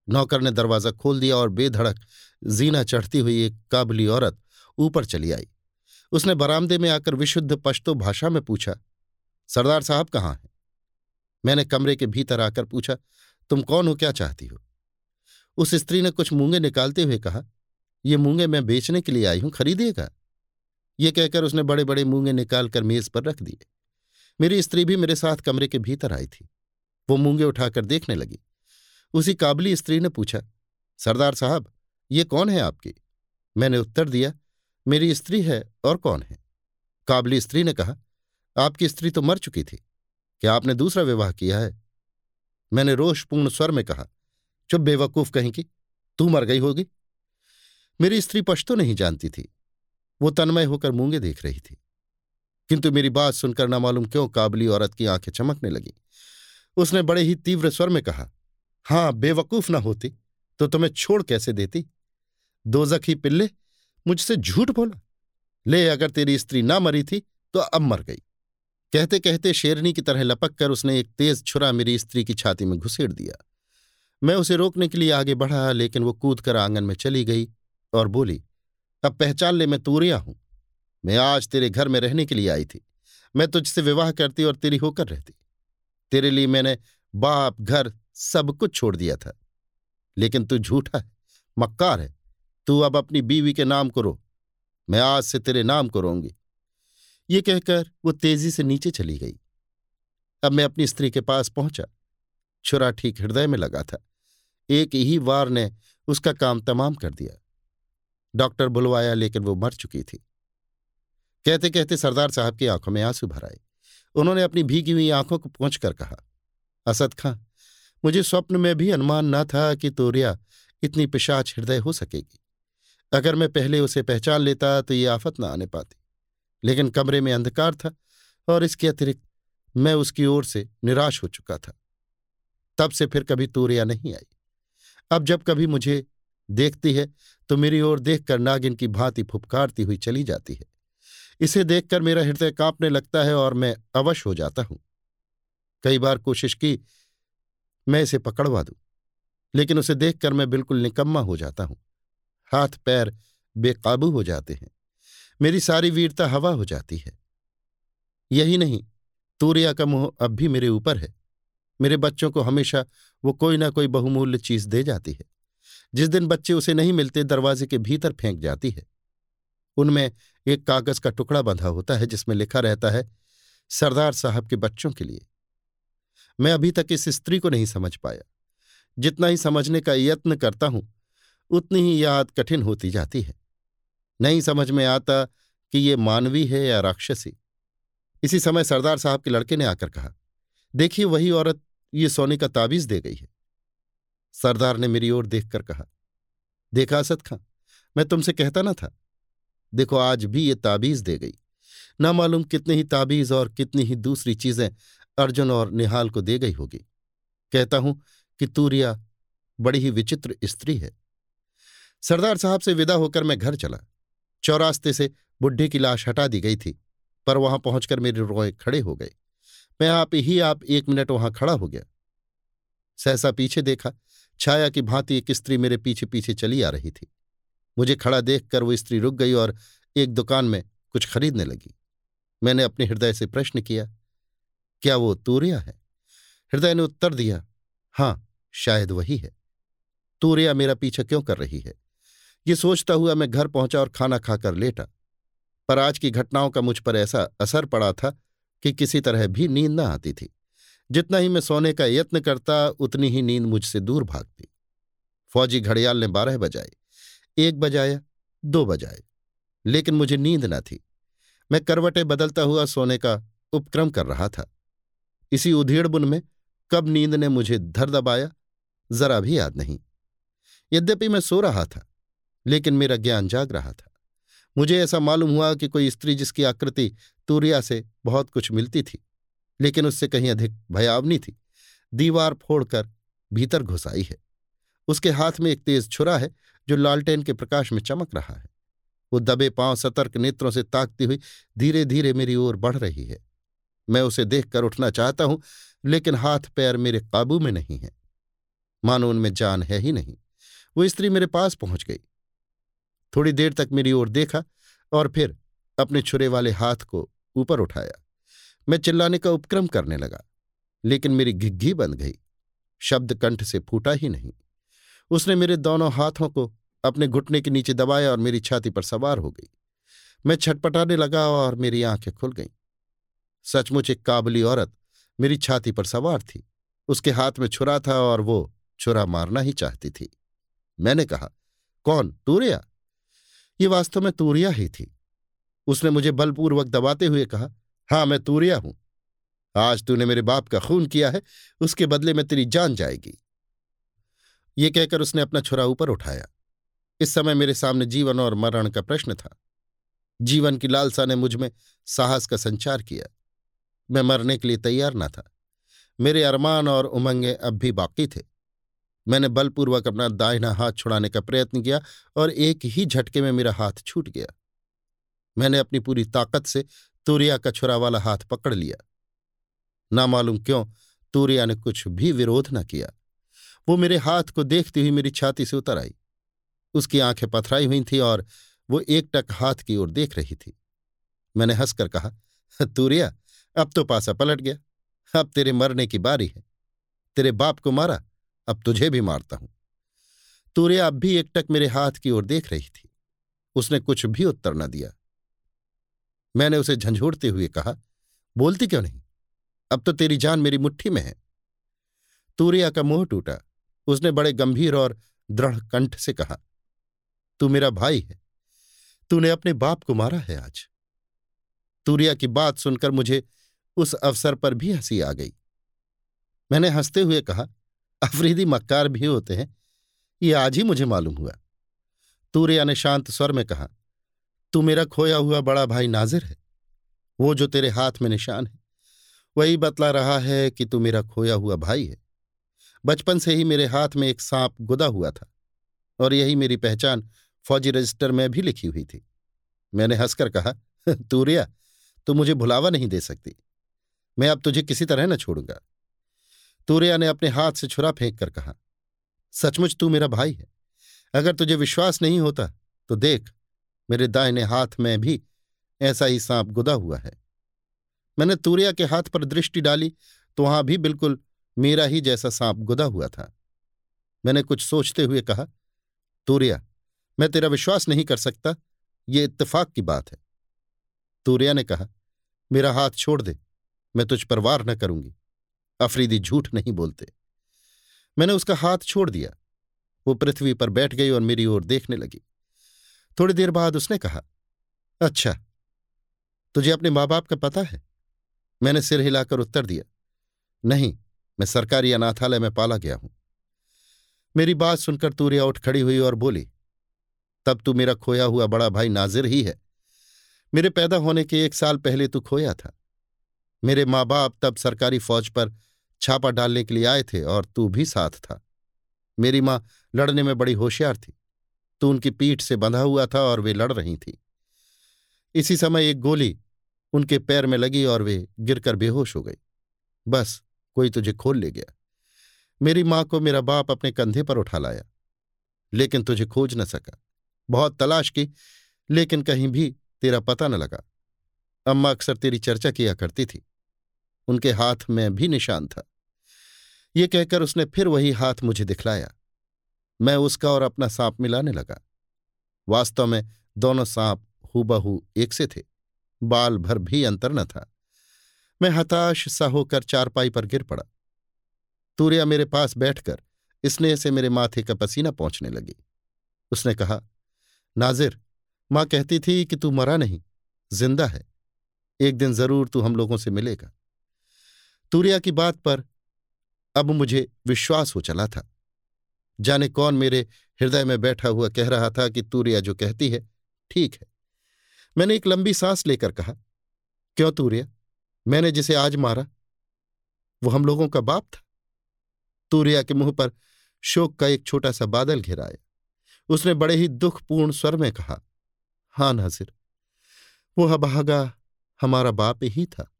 नौकर ने दरवाज़ा खोल दिया और बेधड़क जीना चढ़ती हुई एक काबली औरत ऊपर चली आई। उसने बरामदे में आकर विशुद्ध पश्तो भाषा में पूछा, सरदार साहब कहाँ हैं? मैंने कमरे के भीतर आकर पूछा, तुम कौन हो? क्या चाहती हो? उस स्त्री ने कुछ मूँगे निकालते हुए कहा, ये मूँगे मैं बेचने के लिए आई हूँ, खरीदिएगा? ये कहकर उसने बड़े बड़े मूँगे निकालकर मेज पर रख दिए। मेरी स्त्री भी मेरे साथ कमरे के भीतर आई थी। वो मूँगे उठाकर देखने लगी। उसी काबली स्त्री ने पूछा, सरदार साहब, ये कौन है आपकी? मैंने उत्तर दिया मेरी स्त्री है और कौन है? काबली स्त्री ने कहा, आपकी स्त्री तो मर चुकी थी। क्या आपने दूसरा विवाह किया है? मैंने रोषपूर्ण स्वर में कहा, चुप बेवकूफ़ कहीं की, तू मर गई होगी। मेरी स्त्री पश्तो नहीं जानती थी। वो तन्मय होकर मूँगे देख रही थी। किंतु मेरी बात सुनकर न मालूम क्यों काबली औरत की आँखें चमकने लगी। उसने बड़े ही तीव्र स्वर में कहा, हाँ, बेवकूफ़ ना होती तो तुम्हें छोड़ कैसे देती? दोजक ही पिल्ले मुझसे झूठ बोला। ले, अगर तेरी स्त्री ना मरी थी तो अब मर गई। कहते कहते शेरनी की तरह लपक कर उसने एक तेज छुरा मेरी स्त्री की छाती में घुसेड़ दिया। मैं उसे रोकने के लिए आगे बढ़ा, लेकिन वो कूद कर आँगन में चली गई और बोली, अब पहचान ले, मैं तूरिया हूँ। मैं आज तेरे घर में रहने के लिए आई थी। मैं तुझसे विवाह करती और तेरी होकर रहती। तेरे लिए मैंने बाप, घर सब कुछ छोड़ दिया था। लेकिन तू झूठा है, मक्कार है। तू अब अपनी बीवी के नाम को रो मैं आज से तेरे नाम को रोंगी ये कहकर वो तेज़ी से नीचे चली गई। अब मैं अपनी स्त्री के पास पहुँचा। छुरा ठीक हृदय में लगा था। एक ही वार ने उसका काम तमाम कर दिया। डॉक्टर बुलवाया, लेकिन वो मर चुकी थी। कहते कहते सरदार साहब की आँखों में आँसू भर आए। उन्होंने अपनी भीगी हुई आँखों को पहुंचकर कहा, असद खां, मुझे स्वप्न में भी अनुमान न था कि तोरिया इतनी पिशाच हृदय हो सकेगी। अगर मैं पहले उसे पहचान लेता तो ये आफत न आने पाती। लेकिन कमरे में अंधकार था, और इसके अतिरिक्त मैं उसकी ओर से निराश हो चुका था। तब से फिर कभी तूरिया नहीं आई। अब जब कभी मुझे देखती है तो मेरी ओर देखकर नागिन की भांति फुपकारती हुई चली जाती है। इसे देखकर मेरा हृदय कांपने लगता है और मैं अवश हो जाता हूँ। कई बार कोशिश की, मैं इसे पकड़वा दूँ, लेकिन उसे देखकर मैं बिल्कुल निकम्मा हो जाता हूँ। हाथ पैर बेकाबू हो जाते हैं। मेरी सारी वीरता हवा हो जाती है। यही नहीं, तूरिया का मुँह अब भी मेरे ऊपर है। मेरे बच्चों को हमेशा वो कोई ना कोई बहुमूल्य चीज़ दे जाती है। जिस दिन बच्चे उसे नहीं मिलते, दरवाजे के भीतर फेंक जाती है। उनमें एक कागज़ का टुकड़ा बंधा होता है, जिसमें लिखा रहता है, सरदार साहब के बच्चों के लिए। मैं अभी तक इस स्त्री को नहीं समझ पाया। जितना ही समझने का यत्न करता हूँ उतनी ही याद कठिन होती जाती है। नहीं समझ में आता कि ये मानवी है या राक्षसी। इसी समय सरदार साहब के लड़के ने आकर कहा, देखिए, वही औरत ये सोने का ताबीज दे गई है। सरदार ने मेरी ओर देखकर कहा, देखा असद खां, मैं तुमसे कहता ना था। देखो, आज भी ये ताबीज दे गई। ना मालूम कितने ही ताबीज और कितनी ही दूसरी चीज़ें अर्जुन और निहाल को दे गई होगी। कहता हूँ कि तूरिया बड़ी ही विचित्र स्त्री है। सरदार साहब से विदा होकर मैं घर चला। चौरास्ते से बुढ़े की लाश हटा दी गई थी, पर वहाँ पहुंचकर मेरे रोए खड़े हो गए। मैं आप ही आप एक मिनट वहाँ खड़ा हो गया। सहसा पीछे देखा, छाया की भांति एक स्त्री मेरे पीछे पीछे चली आ रही थी। मुझे खड़ा देखकर वो स्त्री रुक गई और एक दुकान में कुछ खरीदने लगी। मैंने अपने हृदय से प्रश्न किया, क्या वो तूरिया है? हृदय ने उत्तर दिया, हाँ, शायद वही है। तूरिया मेरा पीछा क्यों कर रही है? ये सोचता हुआ मैं घर पहुँचा और खाना खाकर लेटा। पर आज की घटनाओं का मुझ पर ऐसा असर पड़ा था कि किसी तरह भी नींद न आती थी। जितना ही मैं सोने का यत्न करता, उतनी ही नींद मुझसे दूर भागती। फौजी घड़ियाल ने बारह बजाए। एक बजाया, दो बजाए। लेकिन मुझे नींद न थी। मैं करवटें बदलता हुआ सोने का उपक्रम कर रहा था। इसी उधेड़बुन में कब नींद ने मुझे धर दबाया, जरा भी याद नहीं। यद्यपि मैं सो रहा था लेकिन मेरा ज्ञान जाग रहा था। मुझे ऐसा मालूम हुआ कि कोई स्त्री जिसकी आकृति तूरिया से बहुत कुछ मिलती थी, लेकिन उससे कहीं अधिक भयावनी थी। दीवार फोड़कर भीतर घुस आई है। उसके हाथ में एक तेज छुरा है जो लालटेन के प्रकाश में चमक रहा है। वो दबे पाँव सतर्क नेत्रों से ताकती हुई धीरे धीरे मेरी ओर बढ़ रही है। मैं उसे देखकर उठना चाहता हूँ, लेकिन हाथ पैर मेरे काबू में नहीं है। मानो उनमें जान है ही नहीं। वो स्त्री मेरे पास पहुँच गई। थोड़ी देर तक मेरी ओर देखा और फिर अपने छुरे वाले हाथ को ऊपर उठाया। मैं चिल्लाने का उपक्रम करने लगा, लेकिन मेरी घिग्घी बंद गई। शब्द कंठ से फूटा ही नहीं। उसने मेरे दोनों हाथों को अपने घुटने के नीचे दबाया और मेरी छाती पर सवार हो गई। मैं छटपटाने लगा और मेरी आँखें खुल गईं। सचमुच एक काबली औरत मेरी छाती पर सवार थी। उसके हाथ में छुरा था और वो छुरा मारना ही चाहती थी। मैंने कहा, कौन? तूरिया ये वास्तव में तूरिया ही थी। उसने मुझे बलपूर्वक दबाते हुए कहा, हाँ, मैं तूरिया हूँ। आज तूने मेरे बाप का खून किया है, उसके बदले में तेरी जान जाएगी। ये कहकर उसने अपना छुरा ऊपर उठाया। इस समय मेरे सामने जीवन और मरण का प्रश्न था। जीवन की लालसा ने मुझमें साहस का संचार किया। मैं मरने के लिए तैयार न था। मेरे अरमान और उमंगे अब भी बाकी थे। मैंने बलपूर्वक अपना दाहिना हाथ छुड़ाने का प्रयत्न किया और एक ही झटके में मेरा हाथ छूट गया। मैंने अपनी पूरी ताकत से तूरिया का छुरा वाला हाथ पकड़ लिया। ना मालूम क्यों, तूरिया ने कुछ भी विरोध न किया। वो मेरे हाथ को देखती हुई मेरी छाती से उतर आई। उसकी आँखें पथराई हुई थी और वो एक टक हाथ की ओर देख रही थी। मैंने हंसकर कहा, तूरिया, अब तो पासा पलट गया। अब तेरे मरने की बारी है। तेरे बाप को मारा अब तुझे भी मारता हूँ। तूरिया अब भी एकटक मेरे हाथ की ओर देख रही थी। उसने कुछ भी उत्तर न दिया। मैंने उसे झंझोड़ते हुए कहा, बोलती क्यों नहीं? अब तो तेरी जान मेरी मुट्ठी में है। तूरिया का मुँह टूटा। उसने बड़े गंभीर और दृढ़ कंठ से कहा, तू मेरा भाई है। तूने अपने बाप को मारा है आज। तूरिया की बात सुनकर मुझे उस अवसर पर भी हँसी आ गई। मैंने हँसते हुए कहा अफरीदी मक्कार भी होते हैं, ये आज ही मुझे मालूम हुआ। तूरिया ने शांत स्वर में कहा, तू मेरा खोया हुआ बड़ा भाई नाजिर है। वो जो तेरे हाथ में निशान है, वही बतला रहा है कि तू मेरा खोया हुआ भाई है। बचपन से ही मेरे हाथ में एक सांप गुदा हुआ था, और यही मेरी पहचान फौजी रजिस्टर में भी लिखी हुई थी। मैंने हंसकर कहा, तूरिया, तू मुझे भुलावा नहीं दे सकती। मैं अब तुझे किसी तरह न छोड़ूँगा। तूरिया ने अपने हाथ से छुरा फेंक कर कहा, सचमुच तू मेरा भाई है। अगर तुझे विश्वास नहीं होता तो देख, मेरे दाहिने हाथ में भी ऐसा ही सांप गुदा हुआ है। मैंने तूरिया के हाथ पर दृष्टि डाली तो वहाँ भी बिल्कुल मेरा ही जैसा सांप गुदा हुआ था। मैंने कुछ सोचते हुए कहा, तूरिया, मैं तेरा विश्वास नहीं कर सकता, ये इत्तेफाक की बात है। तूरिया ने कहा, मेरा हाथ छोड़ दे, मैं तुझ पर वार न करूँगी। अफरीदी झूठ नहीं बोलते। मैंने उसका हाथ छोड़ दिया। वो पृथ्वी पर बैठ गई और मेरी ओर देखने लगी। थोड़ी देर बाद उसने कहा अच्छा तुझे अपने माँ बाप का पता है? मैंने सिर हिलाकर उत्तर दिया, नहीं, मैं सरकारी अनाथालय में पाला गया हूँ। मेरी बात सुनकर तूरिया उठ खड़ी हुई और बोली, तब तू मेरा खोया हुआ बड़ा भाई नाजिर ही है। मेरे पैदा होने के एक साल पहले तू खोया था। मेरे माँ बाप तब सरकारी फौज पर छापा डालने के लिए आए थे और तू भी साथ था। मेरी माँ लड़ने में बड़ी होशियार थी। तू उनकी पीठ से बंधा हुआ था और वे लड़ रही थी। इसी समय एक गोली उनके पैर में लगी और वे गिरकर बेहोश हो गई। बस, कोई तुझे खोल ले गया। मेरी माँ को मेरा बाप अपने कंधे पर उठा लाया, लेकिन तुझे खोज न सका। बहुत तलाश की, लेकिन कहीं भी तेरा पता न लगा। अम्मा अक्सर तेरी चर्चा किया करती थी। उनके हाथ में भी निशान था। ये कहकर उसने फिर वही हाथ मुझे दिखलाया। मैं उसका और अपना सांप मिलाने लगा। वास्तव में दोनों सांप हूबहू एक से थे। बाल भर भी अंतर न था। मैं हताश सा होकर चारपाई पर गिर पड़ा। तूरिया मेरे पास बैठकर स्नेह से मेरे माथे का पसीना पहुँचने लगी। उसने कहा, नाजिर, माँ कहती थी कि तू मरा नहीं, ज़िंदा है। एक दिन ज़रूर तू हम लोगों से मिलेगा। तूरिया की बात पर अब मुझे विश्वास हो चला था। जाने कौन मेरे हृदय में बैठा हुआ कह रहा था कि तूरिया जो कहती है, ठीक है। मैंने एक लंबी सांस लेकर कहा, क्यों तूरिया? मैंने जिसे आज मारा, वो हम लोगों का बाप था। तूरिया के मुँह पर शोक का एक छोटा सा बादल घिराया उसने बड़े ही दुखपूर्ण स्वर में कहा, हाँ, नाजिर, वो अभागा हमारा बाप ही था।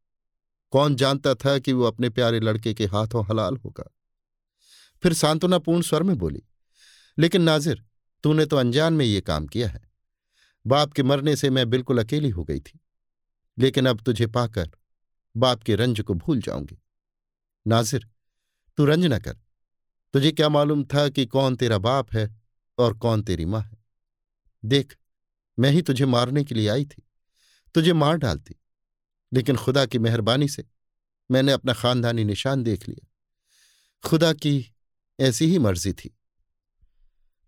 कौन जानता था कि वो अपने प्यारे लड़के के हाथों हलाल होगा? फिर सांत्वनापूर्ण स्वर में बोली, लेकिन नाजिर, तूने तो अनजान में ये काम किया है। बाप के मरने से मैं बिल्कुल अकेली हो गई थी, लेकिन अब तुझे पाकर बाप के रंज को भूल जाऊँगी। नाजिर, तू रंज न कर। तुझे क्या मालूम था कि कौन तेरा बाप है और कौन तेरी माँ है? देख, मैं ही तुझे मारने के लिए आई थी। तुझे मार डालती लेकिन खुदा की मेहरबानी से मैंने अपना खानदानी निशान देख लिया। खुदा की ऐसी ही मर्ज़ी थी।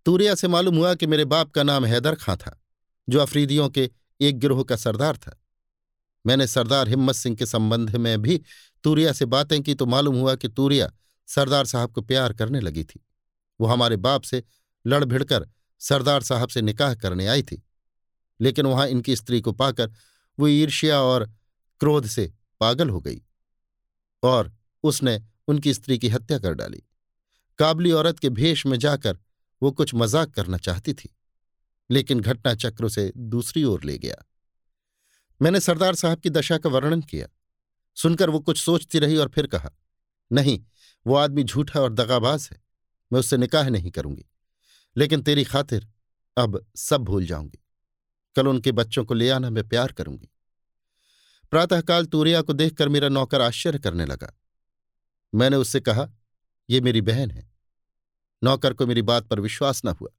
तूरिया से मालूम हुआ कि मेरे बाप का नाम हैदर खां था, जो अफरीदियों के एक गिरोह का सरदार था। मैंने सरदार हिम्मत सिंह के संबंध में भी तूरिया से बातें की तो मालूम हुआ कि तूरिया सरदार साहब को प्यार करने लगी थी। वो हमारे बाप से लड़ भिड़कर सरदार साहब से निकाह करने आई थी, लेकिन वहाँ इनकी स्त्री को पाकर वो ईर्ष्या और क्रोध से पागल हो गई और उसने उनकी स्त्री की हत्या कर डाली। काबली औरत के भेष में जाकर वो कुछ मज़ाक करना चाहती थी, लेकिन घटना चक्र से दूसरी ओर ले गया। मैंने सरदार साहब की दशा का वर्णन किया। सुनकर वो कुछ सोचती रही और फिर कहा, नहीं, वो आदमी झूठा और दगाबाज है, मैं उससे निकाह नहीं करूँगी। लेकिन तेरी खातिर अब सब भूल जाऊँगी। कल उनके बच्चों को ले आना मैं प्यार करूँगी। प्रातःकाल तूरिया को देखकर मेरा नौकर आश्चर्य करने लगा। मैंने उससे कहा, ये मेरी बहन है। नौकर को मेरी बात पर विश्वास न हुआ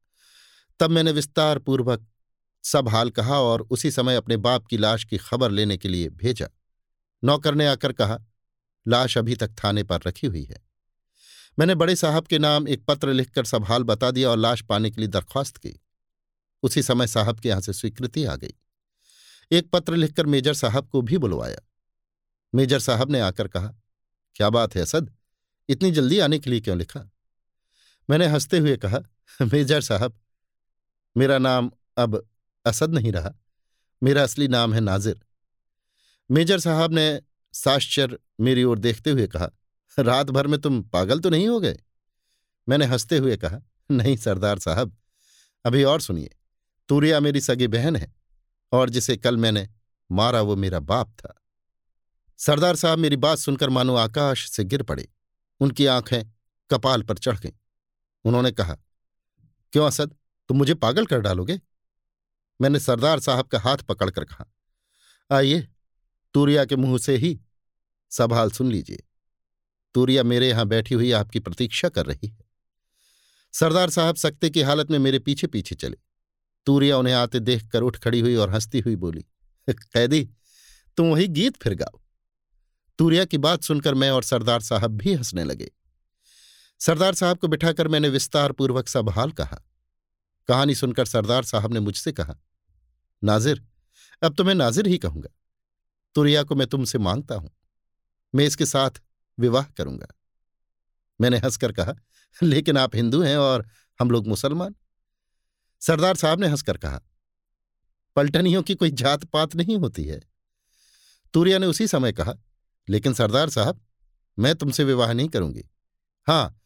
तब मैंने विस्तार पूर्वक सब हाल कहा और उसी समय अपने बाप की लाश की खबर लेने के लिए भेजा। नौकर ने आकर कहा, लाश अभी तक थाने पर रखी हुई है मैंने बड़े साहब के नाम एक पत्र लिखकर सब हाल बता दिया और लाश पाने के लिए दरख्वास्त की। उसी समय साहब के यहाँ से स्वीकृति आ गई। एक पत्र लिखकर मेजर साहब को भी बुलवाया। मेजर साहब ने आकर कहा, क्या बात है असद, इतनी जल्दी आने के लिए क्यों लिखा? मैंने हँसते हुए कहा, मेजर साहब, मेरा नाम अब असद नहीं रहा, मेरा असली नाम है नाजिर। मेजर साहब ने साश्चर मेरी ओर देखते हुए कहा, रात भर में तुम पागल तो नहीं हो गए? मैंने हँसते हुए कहा, नहीं सरदार साहब, अभी और सुनिए, तूरिया मेरी सगी बहन है और जिसे कल मैंने मारा वो मेरा बाप था। सरदार साहब मेरी बात सुनकर मानो आकाश से गिर पड़े। उनकी आँखें कपाल पर चढ़ गईं। उन्होंने कहा, क्यों असद, तुम मुझे पागल कर डालोगे? मैंने सरदार साहब का हाथ पकड़कर कहा, आइए, तूरिया के मुँह से ही सवाल सुन लीजिए। तूरिया मेरे यहाँ बैठी हुई आपकी प्रतीक्षा कर रही है। सरदार साहब सकते की हालत में मेरे पीछे पीछे चले। तूरिया उन्हें आते देखकर उठ खड़ी हुई और हंसती हुई बोली, कैदी, तुम वही गीत फिर गाओ। तूरिया की बात सुनकर मैं और सरदार साहब भी हंसने लगे। सरदार साहब को बिठाकर मैंने विस्तार पूर्वक सब हाल कहा। कहानी सुनकर सरदार साहब ने मुझसे कहा, नाजिर, अब तो मैं नाजिर ही कहूँगा। तुरिया को मैं तुमसे माँगता हूँ। मैं इसके साथ विवाह करूँगा। मैंने हंसकर कहा, लेकिन आप हिंदू हैं और हम लोग मुसलमान। सरदार साहब ने हंसकर कहा, पलटनियों की कोई जात पात नहीं होती है। तूरिया ने उसी समय कहा, लेकिन सरदार साहब, मैं तुमसे विवाह नहीं करूँगी। हाँ,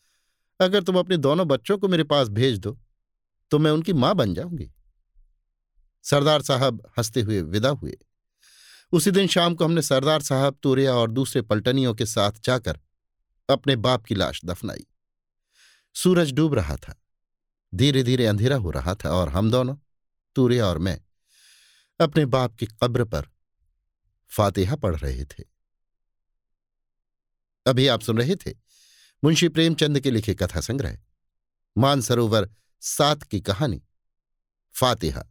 अगर तुम अपने दोनों बच्चों को मेरे पास भेज दो तो मैं उनकी माँ बन जाऊँगी। सरदार साहब हँसते हुए विदा हुए। उसी दिन शाम को हमने सरदार साहब, तूरिया और दूसरे पलटनियों के साथ जाकर अपने बाप की लाश दफनाई। सूरज डूब रहा था। धीरे धीरे अंधेरा हो रहा था और हम दोनों, तूरे और मैं, अपने बाप की कब्र पर फातिहा पढ़ रहे थे। अभी आप सुन रहे थे मुंशी प्रेमचंद के लिखे कथा संग्रह, मानसरोवर सात की कहानी, फातिहा,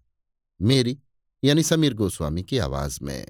मेरी यानी समीर गोस्वामी की आवाज़ में।